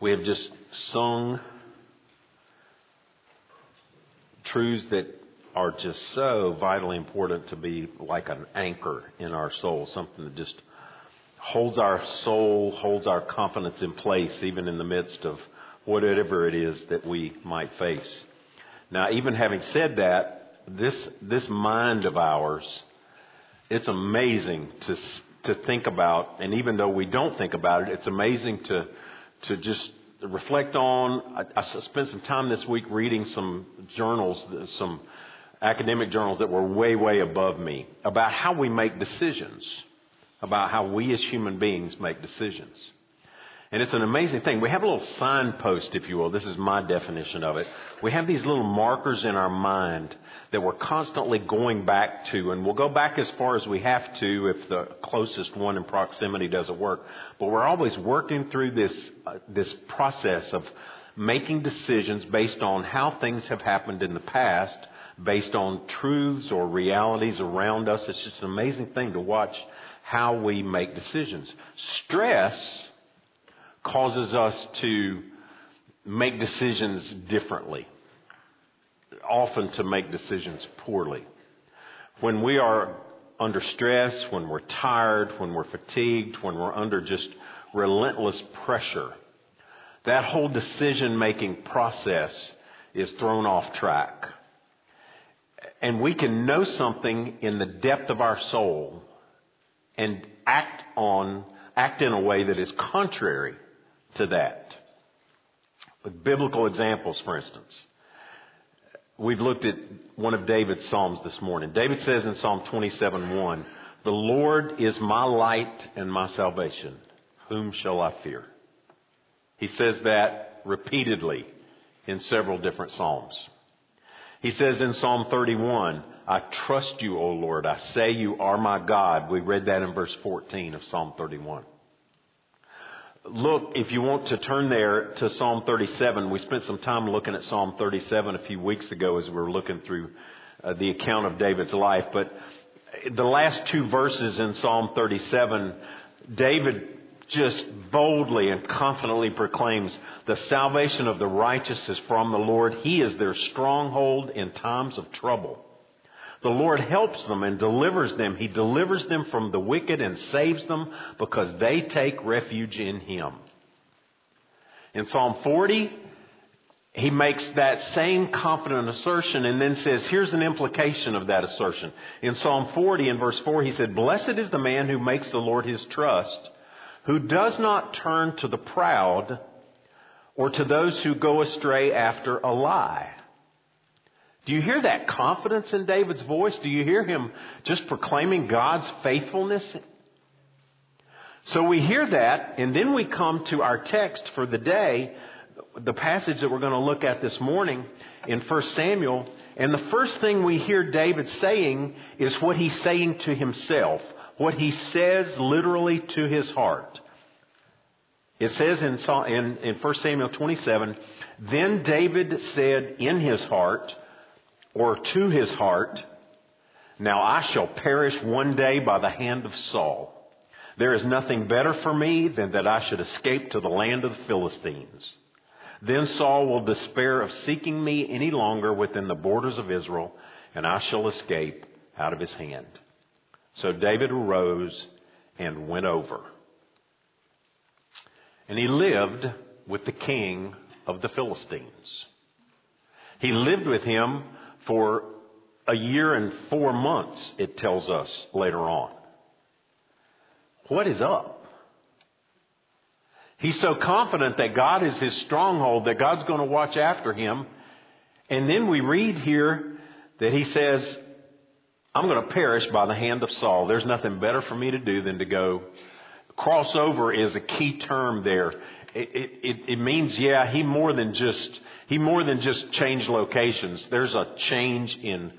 We have just sung truths that are just so vitally important to be like an anchor in our soul, something that just holds our soul, holds our confidence in place, even in the midst of whatever it is that we might face. Now, even having said that, this, this mind of ours, it's amazing to, to think about, and even though we don't think about it, it's amazing to, to just reflect on. I, I spent some time this week reading some journals, some academic journals that were way, way above me about how we make decisions, about how we as human beings make decisions. And it's an amazing thing. We have a little signpost, if you will. This is my definition of it. We have these little markers in our mind that we're constantly going back to, and we'll go back as far as we have to if the closest one in proximity doesn't work. But we're always working through this, uh, this process of making decisions based on how things have happened in the past, based on truths or realities around us. It's just an amazing thing to watch how we make decisions. Stress causes us to make decisions differently, often to make decisions poorly. When we are under stress, when we're tired, when we're fatigued, when we're under just relentless pressure, that whole decision making process is thrown off track. And we can know something in the depth of our soul and act on, act in a way that is contrary to that. With biblical examples, for instance. We've looked at one of David's Psalms this morning. David says in Psalm 27:1, The Lord is my light and my salvation. Whom shall I fear? He says that repeatedly in several different Psalms. He says in Psalm 31, I trust you, O Lord. I say you are my God. We read that in verse 14 of Psalm 31 look, if you want to turn there to Psalm 37, we spent some time looking at Psalm 37 a few weeks ago as we were looking through uh, the account of David's life. But the last two verses in Psalm 37, David just boldly and confidently proclaims the salvation of the righteous is from the Lord. He is their stronghold in times of trouble. The Lord helps them and delivers them. He delivers them from the wicked and saves them because they take refuge in Him. In Psalm 40, he makes that same confident assertion and then says, here's an implication of that assertion. In Psalm 40 in verse 4, he said, Blessed is the man who makes the Lord his trust, who does not turn to the proud or to those who go astray after a lie. Do you hear that confidence in David's voice? Do you hear him just proclaiming God's faithfulness? So we hear that, and then we come to our text for the day, the passage that we're going to look at this morning in 1 Samuel. And the first thing we hear David saying is what he's saying to himself, what he says literally to his heart. It says in, in, in 1 Samuel 27, Then David said in his heart, or to his heart, Now I shall perish one day by the hand of Saul. There is nothing better for me than that I should escape to the land of the Philistines. Then Saul will despair of seeking me any longer within the borders of Israel, and I shall escape out of his hand. So David arose and went over. And he lived with the king of the Philistines. He lived with him for a year and four months, it tells us later on. What is up? He's so confident that God is his stronghold, that God's going to watch after him. And then we read here that he says, I'm going to perish by the hand of Saul. There's nothing better for me to do than to go. Crossover is a key term there. It, it, it means, yeah, he more than just he more than just changed locations. There's a change in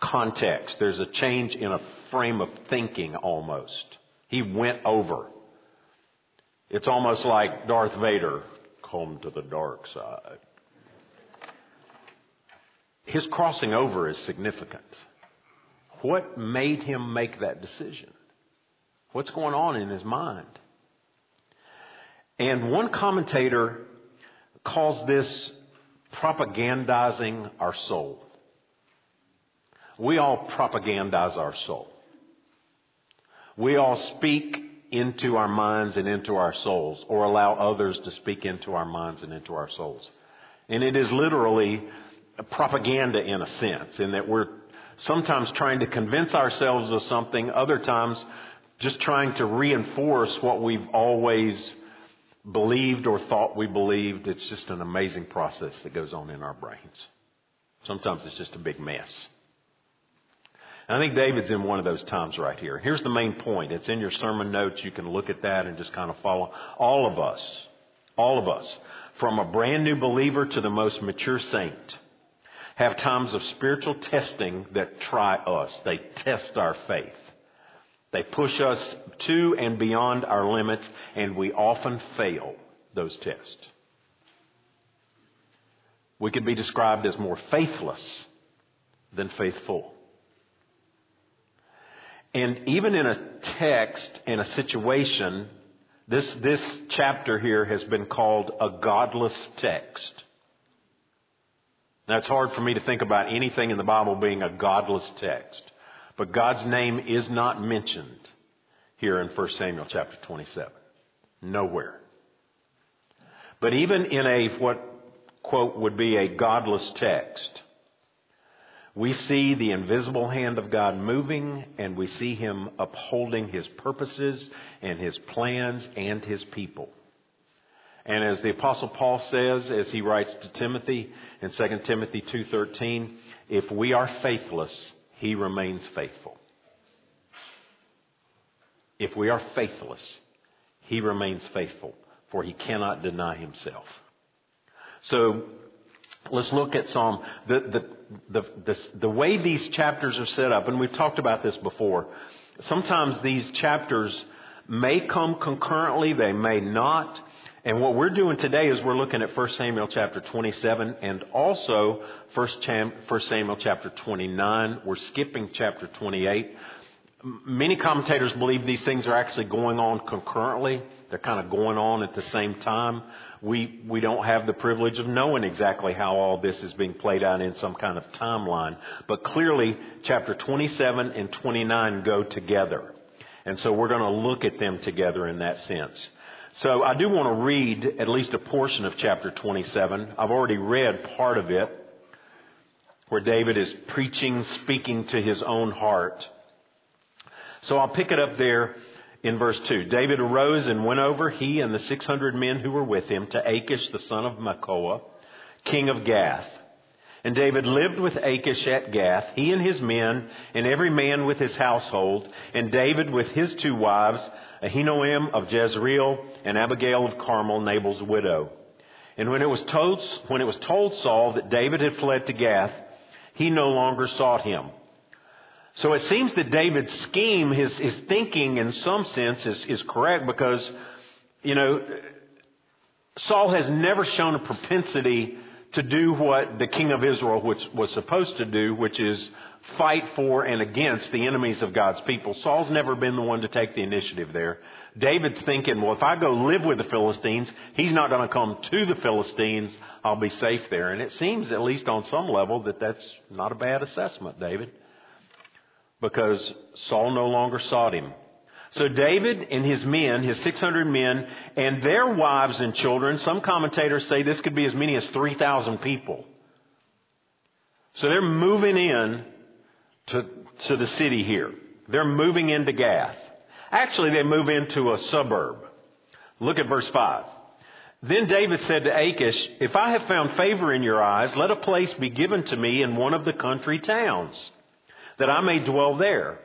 context. There's a change in a frame of thinking almost. He went over. It's almost like Darth Vader, come to the dark side. His crossing over is significant. What made him make that decision? What's going on in his mind? And one commentator calls this propagandizing our soul. We all propagandize our soul. We all speak into our minds and into our souls, or allow others to speak into our minds and into our souls. And it is literally propaganda in a sense, in that we're sometimes trying to convince ourselves of something, other times just trying to reinforce what we've always believed or thought we believed. It's just an amazing process that goes on in our brains. Sometimes it's just a big mess. And I think David's in one of those times right here. Here's the main point. It's in your sermon notes. You can look at that and just kind of follow. All of us, all of us, from a brand new believer to the most mature saint, have times of spiritual testing that try us. They test our faith. They push us to and beyond our limits, and we often fail those tests. We could be described as more faithless than faithful. And even in a text, in a situation, this, this chapter here has been called a godless text. Now it's hard for me to think about anything in the Bible being a godless text. But God's name is not mentioned here in 1 Samuel chapter 27. Nowhere. But even in a, what, quote, would be a godless text, we see the invisible hand of God moving and we see Him upholding His purposes and His plans and His people. And as the apostle Paul says, as he writes to Timothy in 2 Timothy 2.13, if we are faithless, he remains faithful. If we are faithless, he remains faithful, for he cannot deny himself. So let's look at Psalm. The, the, the, the, the way these chapters are set up, and we've talked about this before, sometimes these chapters may come concurrently, they may not. And what we're doing today is we're looking at 1 Samuel chapter 27 and also 1 Samuel chapter 29. We're skipping chapter 28. Many commentators believe these things are actually going on concurrently. They're kind of going on at the same time. We, we don't have the privilege of knowing exactly how all this is being played out in some kind of timeline. But clearly, chapter 27 and 29 go together. And so we're going to look at them together in that sense. So I do want to read at least a portion of chapter 27. I've already read part of it where David is preaching, speaking to his own heart. So I'll pick it up there in verse 2. David arose and went over, he and the 600 men who were with him, to Achish the son of Maoch, king of Gath. And David lived with Achish at Gath, he and his men, and every man with his household, and David with his two wives, Ahinoam of Jezreel, and Abigail of Carmel, Nabal's widow. And when it was told, when it was told Saul that David had fled to Gath, he no longer sought him. So it seems that David's scheme, his, his thinking in some sense is, is correct because, you know, Saul has never shown a propensity to do what the king of Israel which was supposed to do, which is fight for and against the enemies of God's people. Saul's never been the one to take the initiative there. David's thinking, well, if I go live with the Philistines, he's not going to come to the Philistines. I'll be safe there. And it seems, at least on some level, that that's not a bad assessment, David. Because Saul no longer sought him. So David and his men, his 600 men, and their wives and children, some commentators say this could be as many as 3,000 people. So they're moving in to, to the city here. They're moving into Gath. Actually, they move into a suburb. Look at verse 5. Then David said to Achish, If I have found favor in your eyes, let a place be given to me in one of the country towns, that I may dwell there.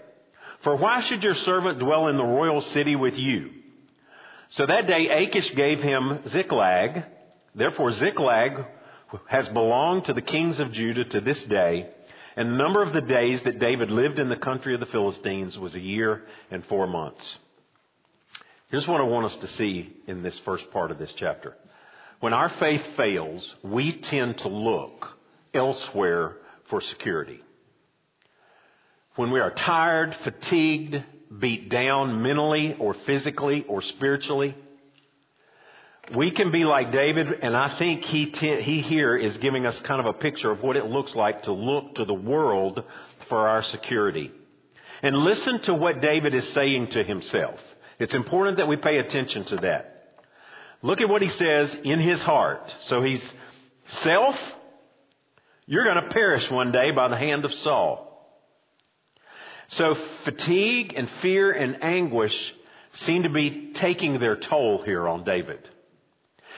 For why should your servant dwell in the royal city with you? So that day Achish gave him Ziklag. Therefore Ziklag has belonged to the kings of Judah to this day. And the number of the days that David lived in the country of the Philistines was a year and four months. Here's what I want us to see in this first part of this chapter. When our faith fails, we tend to look elsewhere for security when we are tired, fatigued, beat down mentally or physically or spiritually, we can be like David, and I think he, t- he here is giving us kind of a picture of what it looks like to look to the world for our security. And listen to what David is saying to himself. It's important that we pay attention to that. Look at what he says in his heart. So he's self, you're going to perish one day by the hand of Saul. So fatigue and fear and anguish seem to be taking their toll here on David.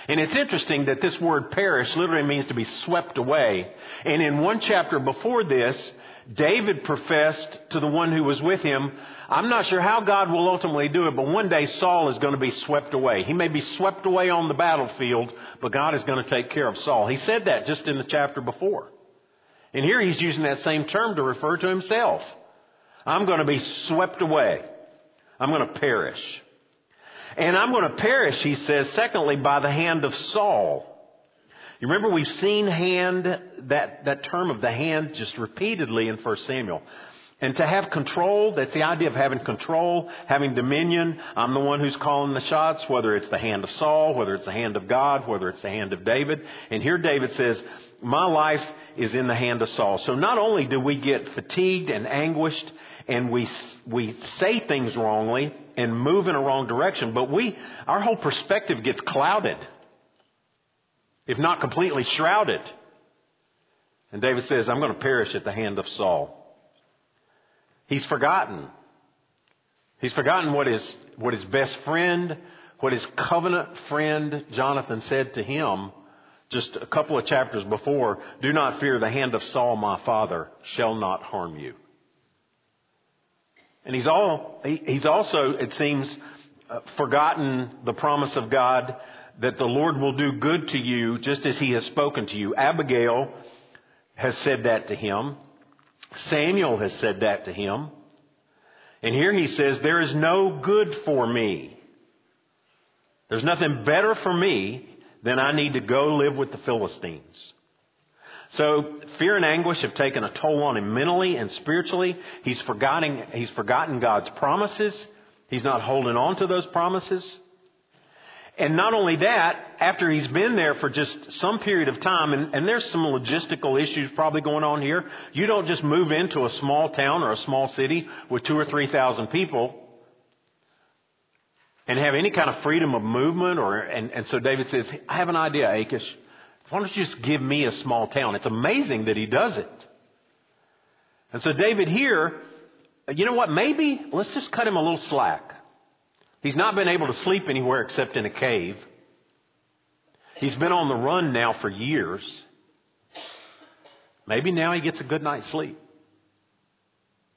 And it's interesting that this word perish literally means to be swept away. And in one chapter before this, David professed to the one who was with him, I'm not sure how God will ultimately do it, but one day Saul is going to be swept away. He may be swept away on the battlefield, but God is going to take care of Saul. He said that just in the chapter before. And here he's using that same term to refer to himself. I'm going to be swept away. I'm going to perish. And I'm going to perish, he says, secondly, by the hand of Saul. You remember we've seen hand, that, that term of the hand just repeatedly in 1 Samuel. And to have control, that's the idea of having control, having dominion. I'm the one who's calling the shots, whether it's the hand of Saul, whether it's the hand of God, whether it's the hand of David. And here David says, my life is in the hand of Saul. So not only do we get fatigued and anguished and we, we say things wrongly and move in a wrong direction, but we, our whole perspective gets clouded if not completely shrouded. And David says, I'm going to perish at the hand of Saul. He's forgotten. He's forgotten what his, what his best friend, what his covenant friend Jonathan said to him just a couple of chapters before. Do not fear the hand of Saul, my father, shall not harm you. And he's all, he's also, it seems, uh, forgotten the promise of God that the Lord will do good to you just as he has spoken to you. Abigail has said that to him. Samuel has said that to him. And here he says, there is no good for me. There's nothing better for me than I need to go live with the Philistines. So fear and anguish have taken a toll on him mentally and spiritually. He's forgotten, he's forgotten God's promises. He's not holding on to those promises. And not only that, after he's been there for just some period of time, and, and, there's some logistical issues probably going on here. You don't just move into a small town or a small city with two or three thousand people and have any kind of freedom of movement or, and, and so David says, I have an idea, Achish. Why don't you just give me a small town? It's amazing that he does it. And so David here, you know what? Maybe let's just cut him a little slack. He's not been able to sleep anywhere except in a cave. He's been on the run now for years. Maybe now he gets a good night's sleep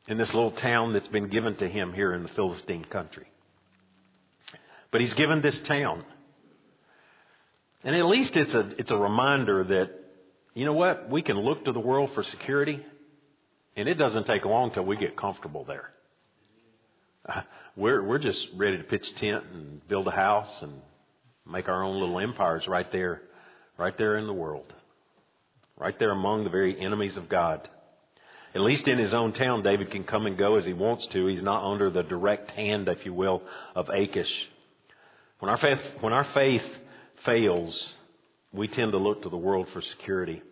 in this little town that's been given to him here in the Philistine country. But he's given this town. And at least it's a, it's a reminder that, you know what, we can look to the world for security, and it doesn't take long till we get comfortable there. we're we're just ready to pitch a tent and build a house and make our own little empires right there, right there in the world, right there among the very enemies of God. At least in his own town, David can come and go as he wants to. He's not under the direct hand, if you will, of Achish. When our faith, when our faith fails, we tend to look to the world for security.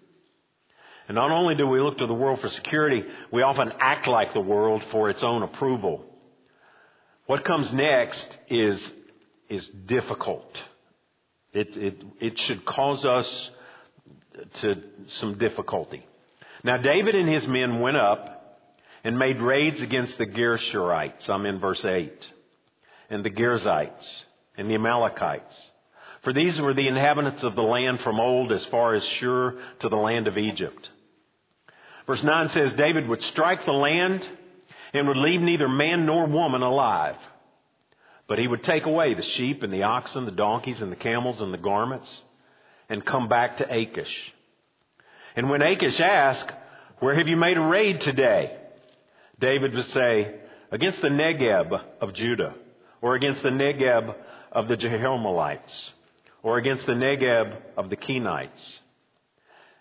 And not only do we look to the world for security, we often act like the world for its own approval. What comes next is, is difficult. It, it, it should cause us to some difficulty. Now, David and his men went up and made raids against the Geshurites. I'm in verse 8. And the Girzites and the Amalekites. For these were the inhabitants of the land from old as far as Shur to the land of Egypt. Verse 9 says, David would strike the land and would leave neither man nor woman alive. But he would take away the sheep and the oxen, the donkeys and the camels and the garments, and come back to Achish. And when Achish asked, Where have you made a raid today? David would say, Against the Negeb of Judah, or against the Negeb of the Jerahmeelites, or against the Negeb of the Kenites.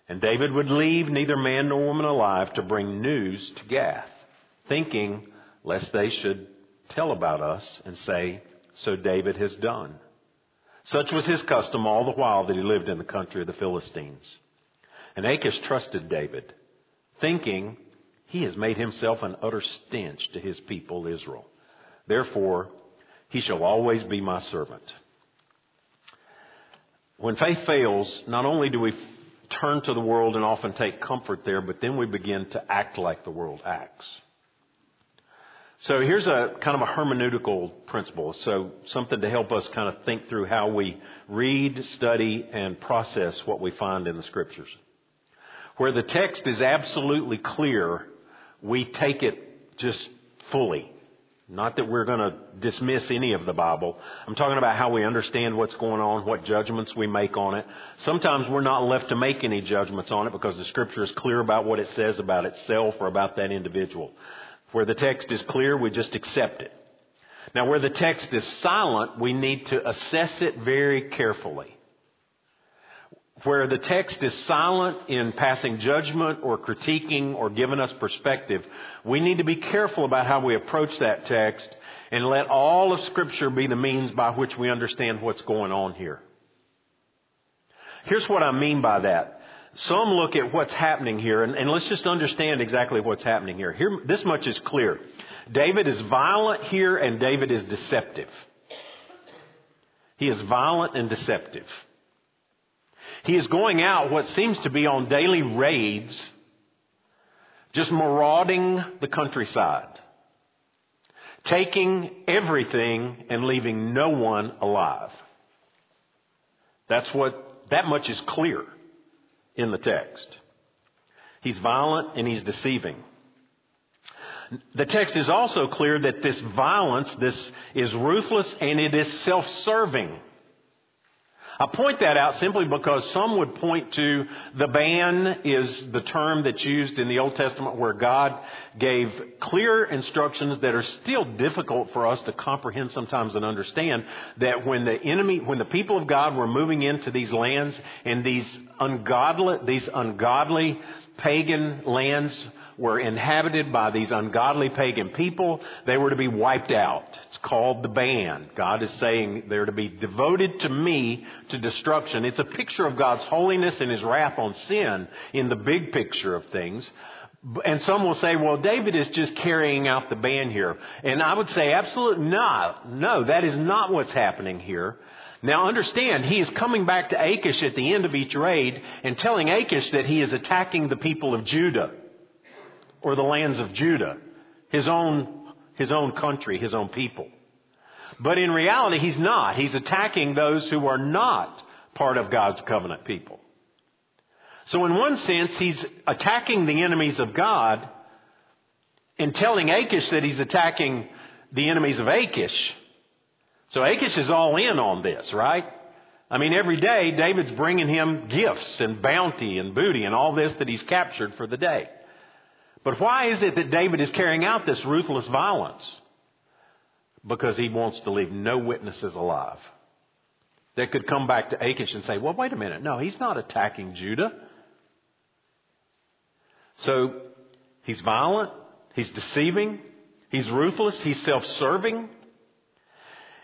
And David would leave neither man nor woman alive to bring news to Gath thinking lest they should tell about us and say, So David has done. Such was his custom all the while that he lived in the country of the Philistines. And Achish trusted David, thinking, He has made himself an utter stench to his people Israel. Therefore, he shall always be my servant. When faith fails, not only do we turn to the world and often take comfort there, but then we begin to act like the world acts. So here's a kind of a hermeneutical principle. So something to help us kind of think through how we read, study, and process what we find in the scriptures. Where the text is absolutely clear, we take it just fully. Not that we're going to dismiss any of the Bible. I'm talking about how we understand what's going on, what judgments we make on it. Sometimes we're not left to make any judgments on it because the scripture is clear about what it says about itself or about that individual. Where the text is clear, we just accept it. Now, where the text is silent, we need to assess it very carefully. Where the text is silent in passing judgment or critiquing or giving us perspective, we need to be careful about how we approach that text and let all of Scripture be the means by which we understand what's going on here. Here's what I mean by that. Some look at what's happening here, and, and let's just understand exactly what's happening here. Here, this much is clear. David is violent here, and David is deceptive. He is violent and deceptive. He is going out what seems to be on daily raids, just marauding the countryside, taking everything and leaving no one alive. That's what, that much is clear in the text. He's violent and he's deceiving. The text is also clear that this violence, this is ruthless and it is self-serving. I point that out simply because some would point to the ban is the term that's used in the Old Testament where God gave clear instructions that are still difficult for us to comprehend sometimes and understand that when the enemy, when the people of God were moving into these lands and these ungodly, these ungodly pagan lands were inhabited by these ungodly pagan people. They were to be wiped out. It's called the ban. God is saying they're to be devoted to me to destruction. It's a picture of God's holiness and his wrath on sin in the big picture of things. And some will say, well, David is just carrying out the ban here. And I would say, absolutely not. No, that is not what's happening here. Now understand, he is coming back to Achish at the end of each raid and telling Achish that he is attacking the people of Judah or the lands of Judah, his own, his own country, his own people. But in reality, he's not. He's attacking those who are not part of God's covenant people. So in one sense, he's attacking the enemies of God and telling Achish that he's attacking the enemies of Achish. So Achish is all in on this, right? I mean, every day David's bringing him gifts and bounty and booty and all this that he's captured for the day. But why is it that David is carrying out this ruthless violence? Because he wants to leave no witnesses alive. That could come back to Achish and say, well, wait a minute. No, he's not attacking Judah. So he's violent. He's deceiving. He's ruthless. He's self-serving.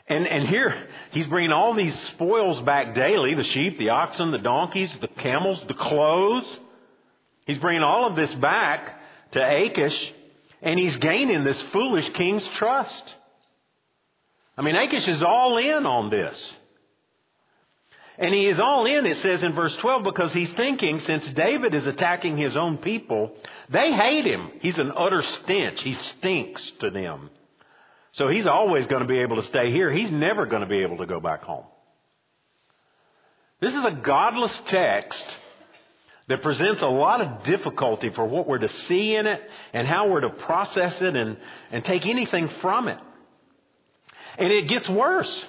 And, and here, he's bringing all these spoils back daily the sheep, the oxen, the donkeys, the camels, the clothes. He's bringing all of this back to Achish, and he's gaining this foolish king's trust. I mean, Achish is all in on this. And he is all in, it says in verse 12, because he's thinking since David is attacking his own people, they hate him. He's an utter stench. He stinks to them. So he's always going to be able to stay here. He's never going to be able to go back home. This is a godless text that presents a lot of difficulty for what we're to see in it and how we're to process it and, and take anything from it. And it gets worse.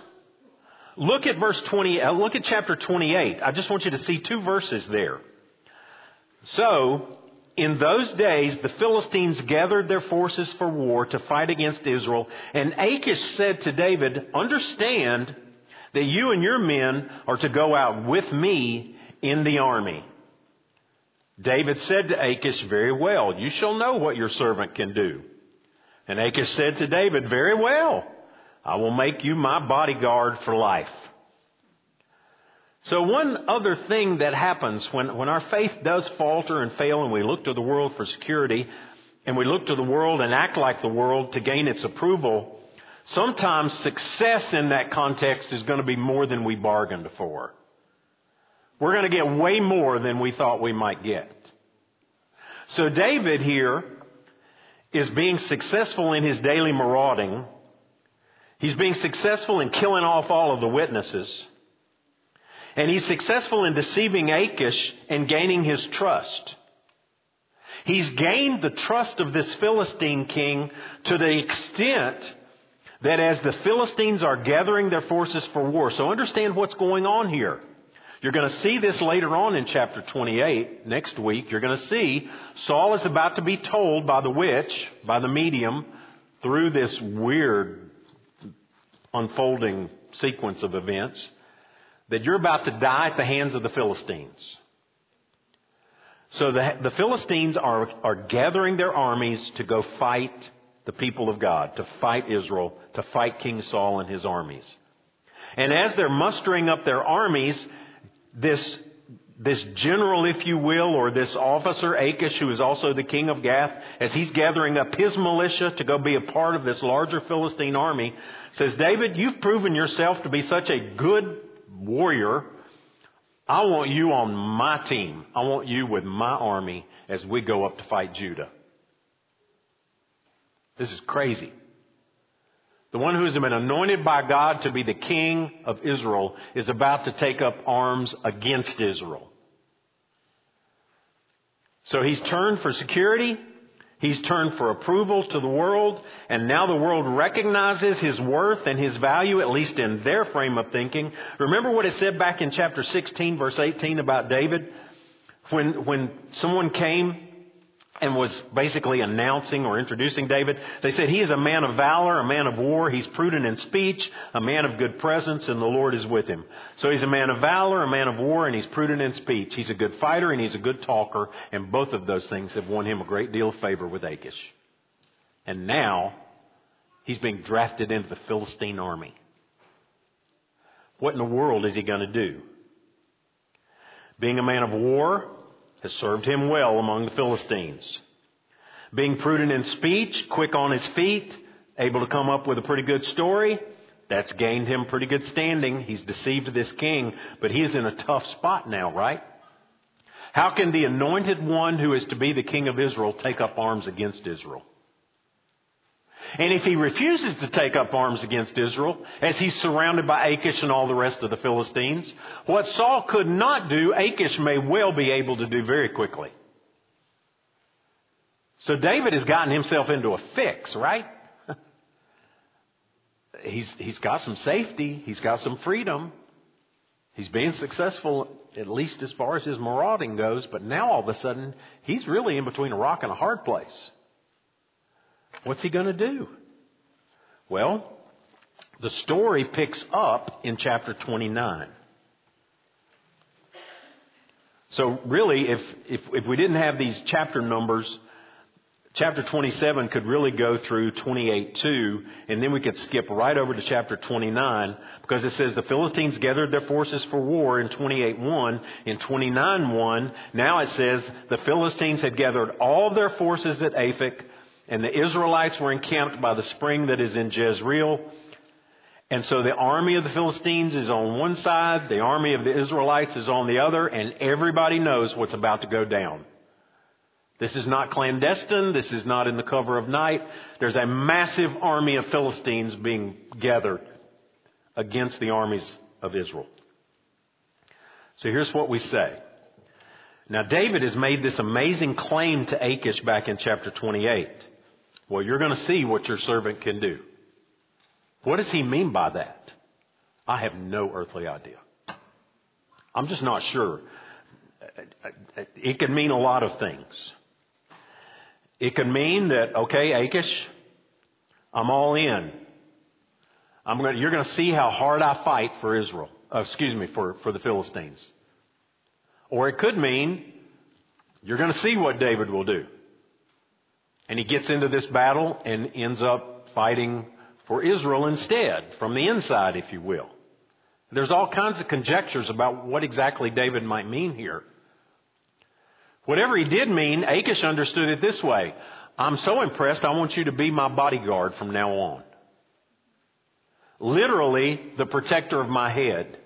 Look at verse 20, uh, look at chapter 28. I just want you to see two verses there. So, in those days, the Philistines gathered their forces for war to fight against Israel, and Achish said to David, understand that you and your men are to go out with me in the army. David said to Achish, Very well, you shall know what your servant can do. And Achish said to David, Very well, I will make you my bodyguard for life. So one other thing that happens when, when our faith does falter and fail and we look to the world for security and we look to the world and act like the world to gain its approval, sometimes success in that context is going to be more than we bargained for. We're going to get way more than we thought we might get. So David here is being successful in his daily marauding. He's being successful in killing off all of the witnesses. And he's successful in deceiving Achish and gaining his trust. He's gained the trust of this Philistine king to the extent that as the Philistines are gathering their forces for war, so understand what's going on here. You're going to see this later on in chapter 28, next week. You're going to see Saul is about to be told by the witch, by the medium, through this weird unfolding sequence of events, that you're about to die at the hands of the Philistines. So the, the Philistines are, are gathering their armies to go fight the people of God, to fight Israel, to fight King Saul and his armies. And as they're mustering up their armies, this, this general, if you will, or this officer, Achish, who is also the king of Gath, as he's gathering up his militia to go be a part of this larger Philistine army, says, David, you've proven yourself to be such a good warrior. I want you on my team. I want you with my army as we go up to fight Judah. This is crazy. The one who has been anointed by God to be the king of Israel is about to take up arms against Israel. So he's turned for security. He's turned for approval to the world, and now the world recognizes his worth and his value, at least in their frame of thinking. Remember what it said back in chapter 16, verse 18 about David? When, when someone came and was basically announcing or introducing David. They said he is a man of valor, a man of war. He's prudent in speech, a man of good presence, and the Lord is with him. So he's a man of valor, a man of war, and he's prudent in speech. He's a good fighter and he's a good talker, and both of those things have won him a great deal of favor with Achish. And now he's being drafted into the Philistine army. What in the world is he going to do? Being a man of war, has served him well among the Philistines. Being prudent in speech, quick on his feet, able to come up with a pretty good story, that's gained him pretty good standing. He's deceived this king, but he's in a tough spot now, right? How can the anointed one who is to be the king of Israel take up arms against Israel? And if he refuses to take up arms against Israel, as he's surrounded by Achish and all the rest of the Philistines, what Saul could not do, Achish may well be able to do very quickly. So David has gotten himself into a fix, right? he's, he's got some safety. He's got some freedom. He's being successful, at least as far as his marauding goes, but now all of a sudden, he's really in between a rock and a hard place. What's he going to do? Well, the story picks up in chapter 29. So really, if, if, if we didn't have these chapter numbers, chapter 27 could really go through twenty-eight 28.2, and then we could skip right over to chapter 29, because it says the Philistines gathered their forces for war in 28.1. In 29.1, now it says the Philistines had gathered all their forces at Aphek, and the Israelites were encamped by the spring that is in Jezreel. And so the army of the Philistines is on one side, the army of the Israelites is on the other, and everybody knows what's about to go down. This is not clandestine. This is not in the cover of night. There's a massive army of Philistines being gathered against the armies of Israel. So here's what we say. Now David has made this amazing claim to Achish back in chapter 28. Well, you're going to see what your servant can do. What does he mean by that? I have no earthly idea. I'm just not sure. It could mean a lot of things. It could mean that, okay, Achish, I'm all in. I'm going to, you're going to see how hard I fight for Israel. Uh, excuse me, for, for the Philistines. Or it could mean you're going to see what David will do. And he gets into this battle and ends up fighting for Israel instead, from the inside, if you will. There's all kinds of conjectures about what exactly David might mean here. Whatever he did mean, Achish understood it this way. I'm so impressed, I want you to be my bodyguard from now on. Literally, the protector of my head.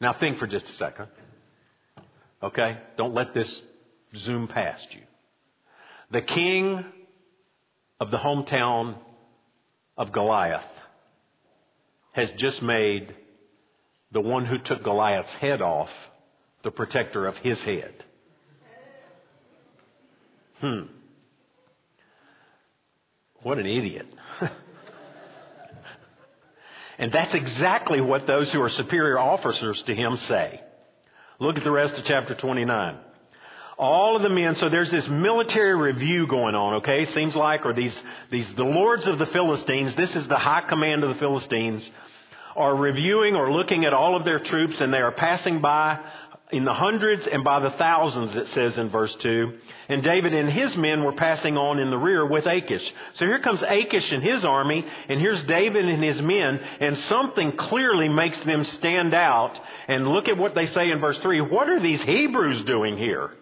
Now think for just a second. Okay? Don't let this zoom past you. The king of the hometown of Goliath has just made the one who took Goliath's head off the protector of his head. Hmm. What an idiot. and that's exactly what those who are superior officers to him say. Look at the rest of chapter 29. All of the men, so there's this military review going on, okay? Seems like, or these, these, the lords of the Philistines, this is the high command of the Philistines, are reviewing or looking at all of their troops and they are passing by in the hundreds and by the thousands, it says in verse 2. And David and his men were passing on in the rear with Achish. So here comes Achish and his army, and here's David and his men, and something clearly makes them stand out. And look at what they say in verse 3. What are these Hebrews doing here?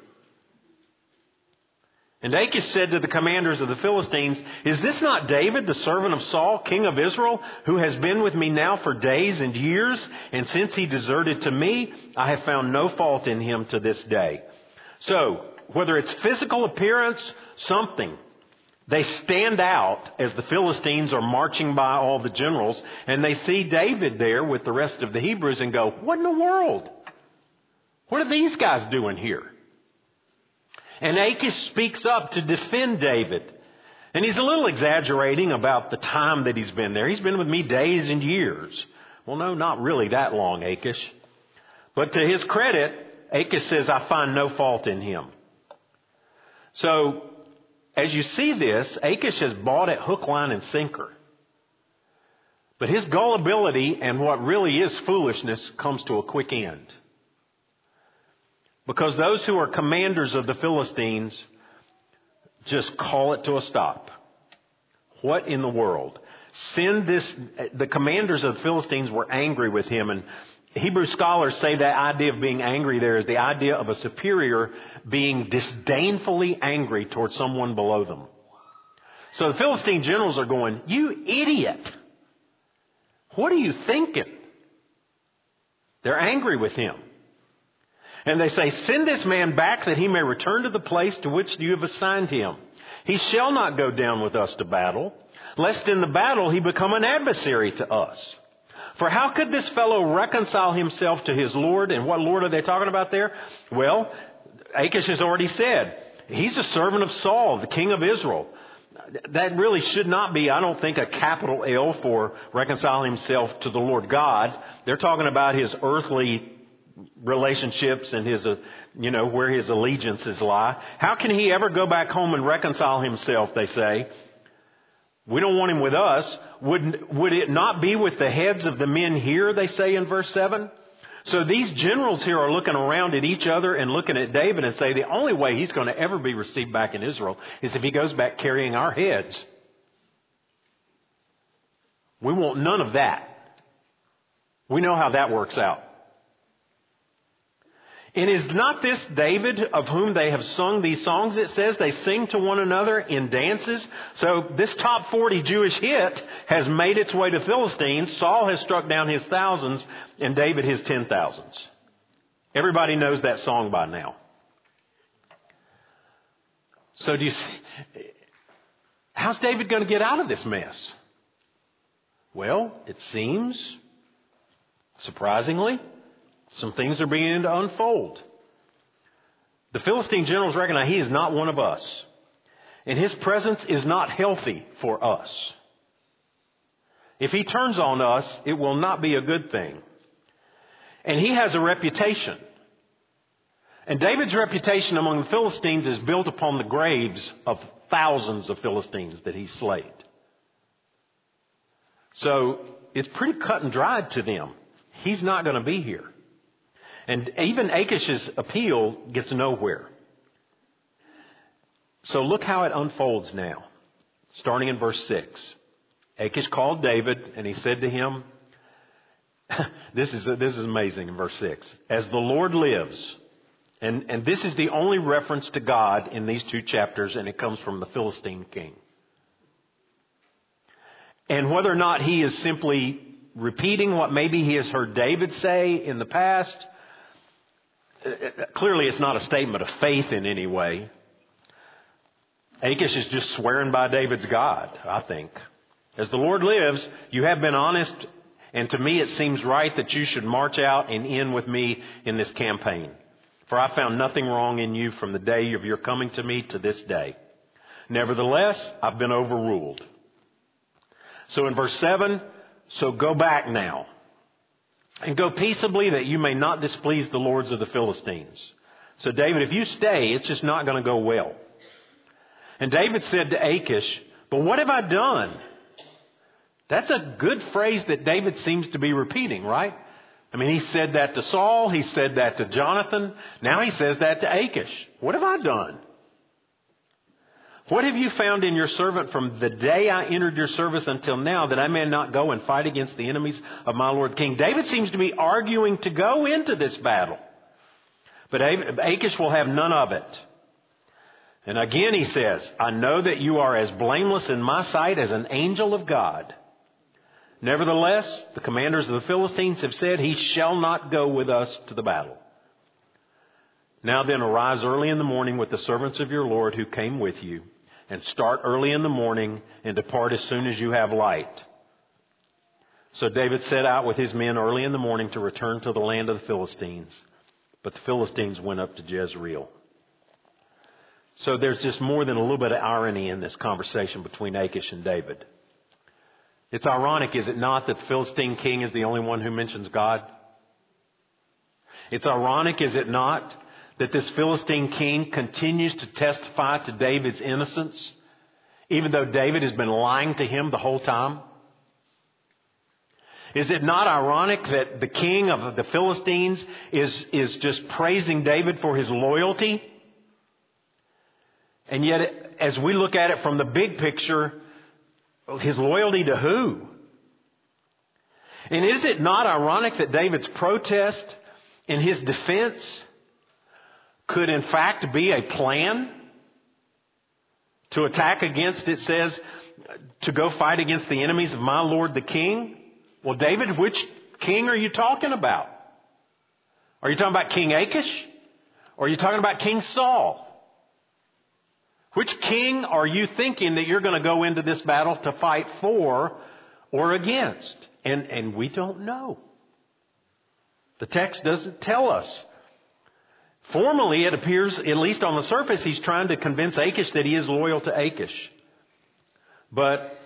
And Achish said to the commanders of the Philistines, Is this not David, the servant of Saul, king of Israel, who has been with me now for days and years? And since he deserted to me, I have found no fault in him to this day. So, whether it's physical appearance, something, they stand out as the Philistines are marching by all the generals, and they see David there with the rest of the Hebrews and go, What in the world? What are these guys doing here? And Achish speaks up to defend David. And he's a little exaggerating about the time that he's been there. He's been with me days and years. Well, no, not really that long, Achish. But to his credit, Achish says, I find no fault in him. So, as you see this, Achish has bought it hook, line, and sinker. But his gullibility and what really is foolishness comes to a quick end. Because those who are commanders of the Philistines just call it to a stop. What in the world? Send this, the commanders of the Philistines were angry with him and Hebrew scholars say that idea of being angry there is the idea of a superior being disdainfully angry towards someone below them. So the Philistine generals are going, you idiot! What are you thinking? They're angry with him. And they say, Send this man back that he may return to the place to which you have assigned him. He shall not go down with us to battle, lest in the battle he become an adversary to us. For how could this fellow reconcile himself to his Lord? And what Lord are they talking about there? Well, Achish has already said, he's a servant of Saul, the king of Israel. That really should not be, I don't think, a capital L for reconciling himself to the Lord God. They're talking about his earthly relationships and his, uh, you know, where his allegiances lie. How can he ever go back home and reconcile himself, they say? We don't want him with us. Would, would it not be with the heads of the men here, they say in verse 7? So these generals here are looking around at each other and looking at David and say the only way he's going to ever be received back in Israel is if he goes back carrying our heads. We want none of that. We know how that works out. And is not this David of whom they have sung these songs? It says they sing to one another in dances. So this top 40 Jewish hit has made its way to Philistines. Saul has struck down his thousands and David his ten thousands. Everybody knows that song by now. So do you see, how's David going to get out of this mess? Well, it seems, surprisingly, some things are beginning to unfold. The Philistine generals recognize he is not one of us. And his presence is not healthy for us. If he turns on us, it will not be a good thing. And he has a reputation. And David's reputation among the Philistines is built upon the graves of thousands of Philistines that he slayed. So it's pretty cut and dried to them. He's not going to be here. And even Achish's appeal gets nowhere. So look how it unfolds now. Starting in verse 6. Achish called David and he said to him, this is, this is amazing in verse 6. As the Lord lives, and, and this is the only reference to God in these two chapters, and it comes from the Philistine king. And whether or not he is simply repeating what maybe he has heard David say in the past, clearly it's not a statement of faith in any way. Achish is just swearing by David's God, I think. As the Lord lives, you have been honest, and to me it seems right that you should march out and end with me in this campaign. For I found nothing wrong in you from the day of your coming to me to this day. Nevertheless, I've been overruled. So in verse 7, so go back now and go peaceably that you may not displease the lords of the Philistines. So David, if you stay, it's just not going to go well. And David said to Achish, but what have I done? That's a good phrase that David seems to be repeating, right? I mean, he said that to Saul, he said that to Jonathan, now he says that to Achish. What have I done? What have you found in your servant from the day I entered your service until now that I may not go and fight against the enemies of my Lord King? David seems to be arguing to go into this battle. But Achish will have none of it. And again he says, I know that you are as blameless in my sight as an angel of God. Nevertheless, the commanders of the Philistines have said, He shall not go with us to the battle. Now then, arise early in the morning with the servants of your Lord who came with you, and start early in the morning and depart as soon as you have light. So David set out with his men early in the morning to return to the land of the Philistines. But the Philistines went up to Jezreel. So there's just more than a little bit of irony in this conversation between Achish and David. It's ironic, is it not, that the Philistine king is the only one who mentions God? It's ironic, is it not, that this Philistine king continues to testify to David's innocence, even though David has been lying to him the whole time? Is it not ironic that the king of the Philistines is, is just praising David for his loyalty? And yet, as we look at it from the big picture, his loyalty to who? And is it not ironic that David's protest in his defense could in fact be a plan to attack against, it says, to go fight against the enemies of my Lord the King? Well, David, which king are you talking about? Are you talking about King Achish? Or are you talking about King Saul? Which king are you thinking that you're going to go into this battle to fight for or against? And, and we don't know. The text doesn't tell us. Formally, it appears, at least on the surface, he's trying to convince Achish that he is loyal to Achish. But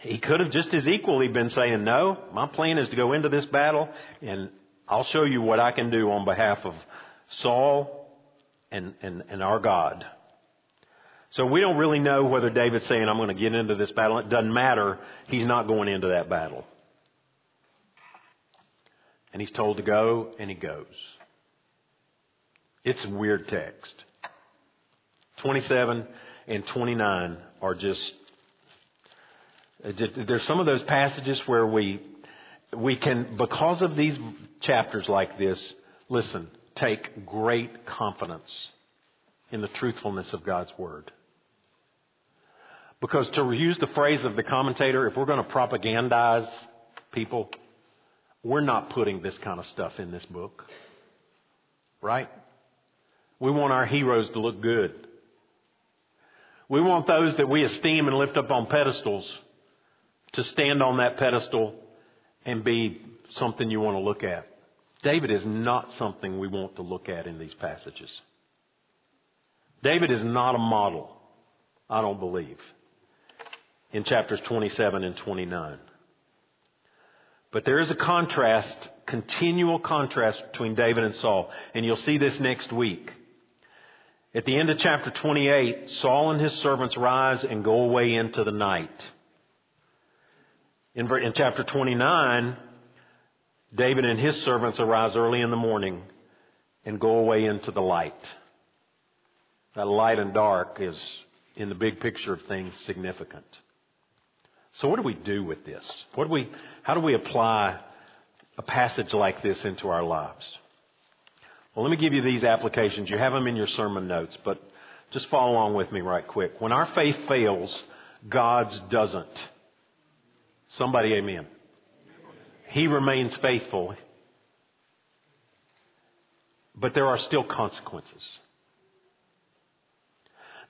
he could have just as equally been saying, no, my plan is to go into this battle and I'll show you what I can do on behalf of Saul and, and, and our God. So we don't really know whether David's saying, I'm going to get into this battle. It doesn't matter. He's not going into that battle. And he's told to go, and he goes. It's a weird text. 27 and 29 are uh, just, there's some of those passages where we, we can, because of these chapters like this, listen, take great confidence in the truthfulness of God's Word. Because to use the phrase of the commentator, if we're going to propagandize people, we're not putting this kind of stuff in this book. Right? We want our heroes to look good. We want those that we esteem and lift up on pedestals to stand on that pedestal and be something you want to look at. David is not something we want to look at in these passages. David is not a model, I don't believe in chapters 27 and 29. But there is a contrast, continual contrast between David and Saul, and you'll see this next week. At the end of chapter 28, Saul and his servants rise and go away into the night. In, in chapter 29, David and his servants arise early in the morning and go away into the light. That light and dark is, in the big picture of things, significant. So what do we do with this? What do we, how do we apply a passage like this into our lives? Well, let me give you these applications. You have them in your sermon notes, but just follow along with me right quick. When our faith fails, God's doesn't. Somebody amen. He remains faithful. But there are still consequences.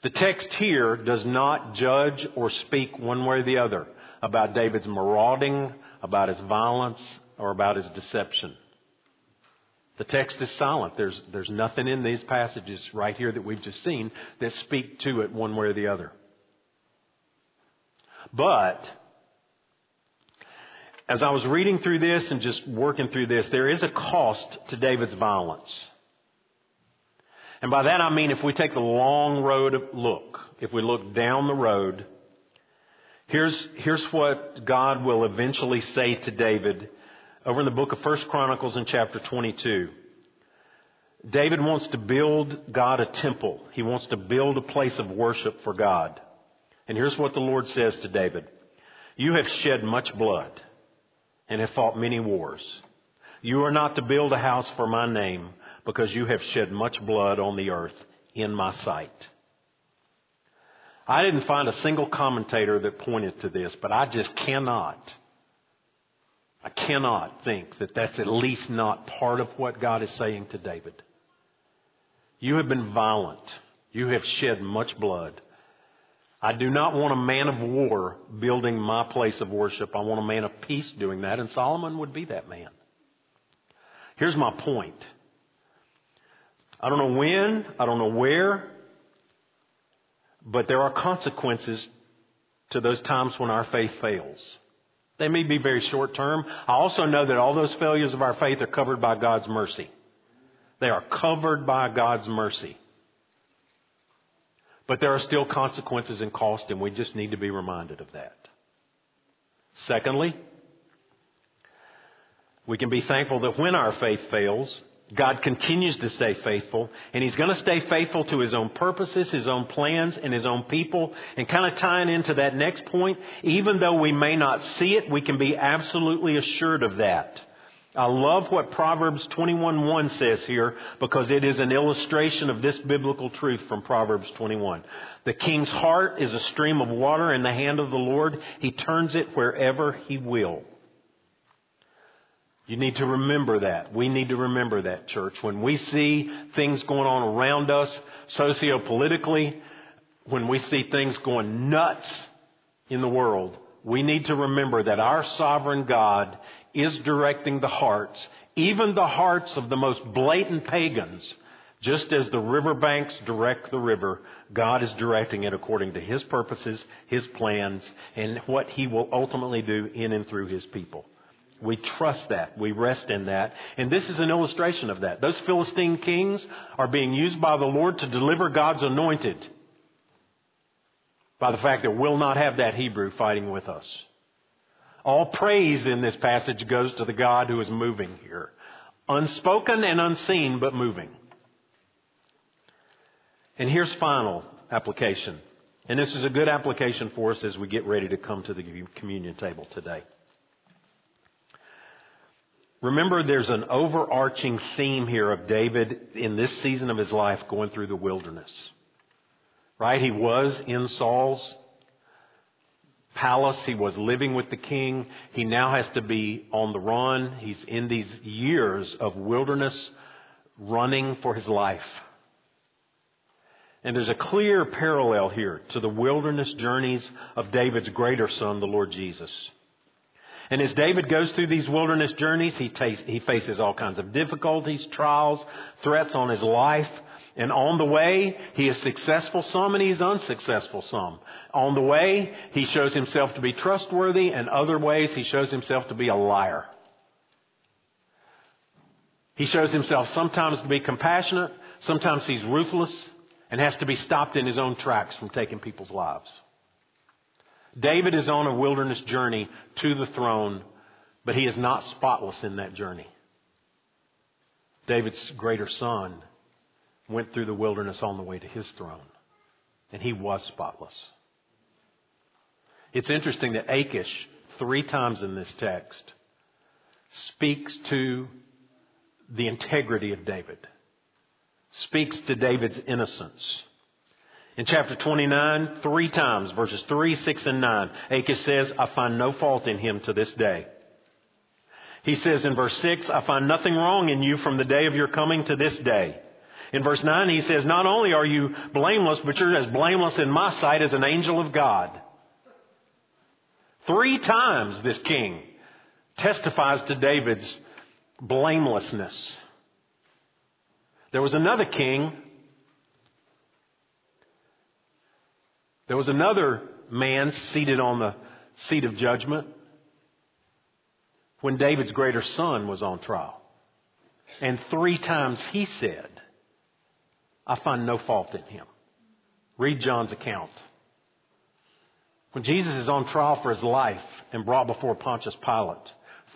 The text here does not judge or speak one way or the other about David's marauding, about his violence, or about his deception. The text is silent. There's, there's nothing in these passages right here that we've just seen that speak to it one way or the other. But, as I was reading through this and just working through this, there is a cost to David's violence. And by that I mean if we take the long road look, if we look down the road, here's, here's what God will eventually say to David over in the book of First Chronicles in chapter 22. David wants to build God a temple. He wants to build a place of worship for God. And here's what the Lord says to David. You have shed much blood and have fought many wars. You are not to build a house for my name because you have shed much blood on the earth in my sight. I didn't find a single commentator that pointed to this, but I just cannot, I cannot think that that's at least not part of what God is saying to David. You have been violent. You have shed much blood. I do not want a man of war building my place of worship. I want a man of peace doing that, and Solomon would be that man. Here's my point. I don't know when, I don't know where, but there are consequences to those times when our faith fails. They may be very short term. I also know that all those failures of our faith are covered by God's mercy. They are covered by God's mercy. But there are still consequences and cost, and we just need to be reminded of that. Secondly, we can be thankful that when our faith fails, God continues to stay faithful, and He's going to stay faithful to His own purposes, His own plans, and His own people. And kind of tying into that next point, even though we may not see it, we can be absolutely assured of that. I love what Proverbs 21:1 says here because it is an illustration of this biblical truth from Proverbs 21. The king's heart is a stream of water in the hand of the Lord. He turns it wherever he will. You need to remember that. We need to remember that, church. When we see things going on around us, sociopolitically, when we see things going nuts in the world, we need to remember that our sovereign God is directing the hearts, even the hearts of the most blatant pagans, just as the riverbanks direct the river, God is directing it according to His purposes, His plans, and what He will ultimately do in and through His people. We trust that. We rest in that. And this is an illustration of that. Those Philistine kings are being used by the Lord to deliver God's anointed by the fact that we'll not have that Hebrew fighting with us. All praise in this passage goes to the God who is moving here. Unspoken and unseen, but moving. And here's final application. And this is a good application for us as we get ready to come to the communion table today. Remember, there's an overarching theme here of David in this season of his life going through the wilderness. Right? He was in Saul's palace. He was living with the king. He now has to be on the run. He's in these years of wilderness running for his life. And there's a clear parallel here to the wilderness journeys of David's greater son, the Lord Jesus. And as David goes through these wilderness journeys, he, he faces all kinds of difficulties, trials, threats on his life. And on the way, he is successful some and he's unsuccessful some. On the way, he shows himself to be trustworthy, and other ways, he shows himself to be a liar. He shows himself sometimes to be compassionate, sometimes he's ruthless, and has to be stopped in his own tracks from taking people's lives. David is on a wilderness journey to the throne, but he is not spotless in that journey. David's greater son went through the wilderness on the way to his throne, and he was spotless. It's interesting that Achish, three times in this text, speaks to the integrity of David, speaks to David's innocence. In chapter 29, three times, verses 3, 6, and 9, Achish says, I find no fault in him to this day. He says in verse 6, I find nothing wrong in you from the day of your coming to this day. In verse 9, he says, Not only are you blameless, but you're as blameless in my sight as an angel of God. Three times this king testifies to David's blamelessness. There was another king. There was another man seated on the seat of judgment when David's greater son was on trial. And three times he said, I find no fault in him. Read John's account. When Jesus is on trial for his life and brought before Pontius Pilate,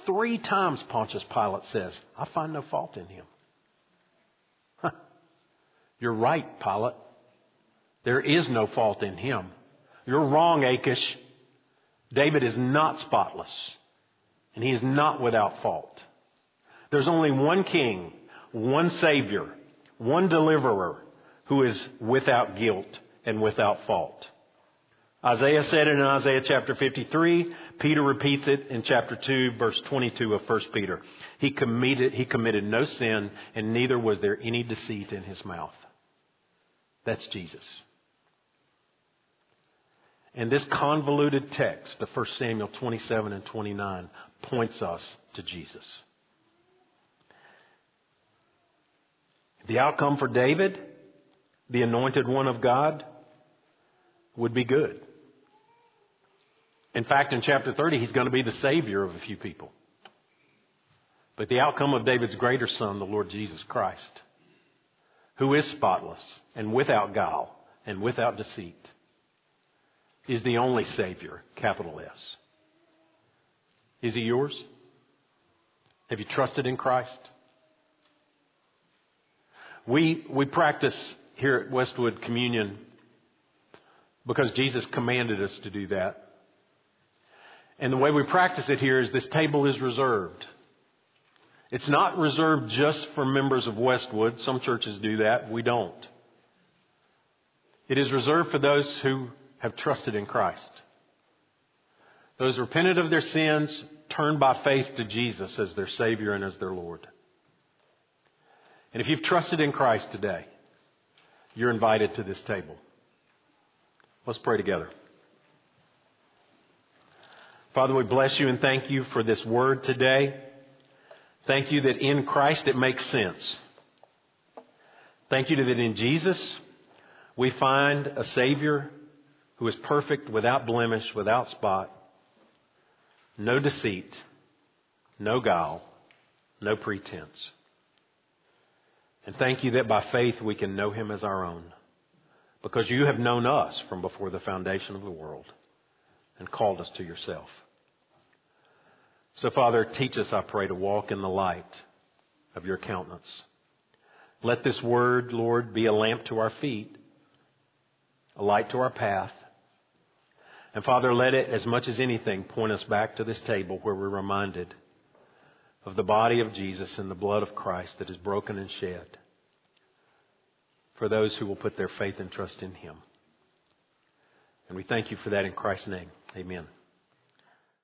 three times Pontius Pilate says, I find no fault in him. You're right, Pilate. There is no fault in him. You're wrong, Achish. David is not spotless, and he is not without fault. There's only one king, one Savior, one deliverer who is without guilt and without fault. Isaiah said it in Isaiah chapter 53. Peter repeats it in chapter 2, verse 22 of 1 Peter. He committed, he committed no sin, and neither was there any deceit in his mouth. That's Jesus. And this convoluted text of 1 Samuel 27 and 29 points us to Jesus. The outcome for David, the anointed one of God, would be good. In fact, in chapter 30, he's going to be the savior of a few people. But the outcome of David's greater son, the Lord Jesus Christ, who is spotless and without guile and without deceit, is the only Savior, capital S. Is he yours? Have you trusted in Christ? We, we practice here at Westwood Communion because Jesus commanded us to do that. And the way we practice it here is this table is reserved. It's not reserved just for members of Westwood. Some churches do that. We don't. It is reserved for those who have trusted in Christ. Those repented of their sins, turned by faith to Jesus as their Savior and as their Lord. And if you've trusted in Christ today, you're invited to this table. Let's pray together. Father, we bless you and thank you for this word today. Thank you that in Christ it makes sense. Thank you that in Jesus we find a Savior who is perfect, without blemish, without spot, no deceit, no guile, no pretense. And thank you that by faith we can know him as our own. Because you have known us from before the foundation of the world and called us to yourself. So, Father, teach us, I pray, to walk in the light of your countenance. Let this word, Lord, be a lamp to our feet, a light to our path. And Father, let it, as much as anything, point us back to this table where we're reminded of the body of Jesus and the blood of Christ that is broken and shed for those who will put their faith and trust in Him. And we thank you for that in Christ's name. Amen.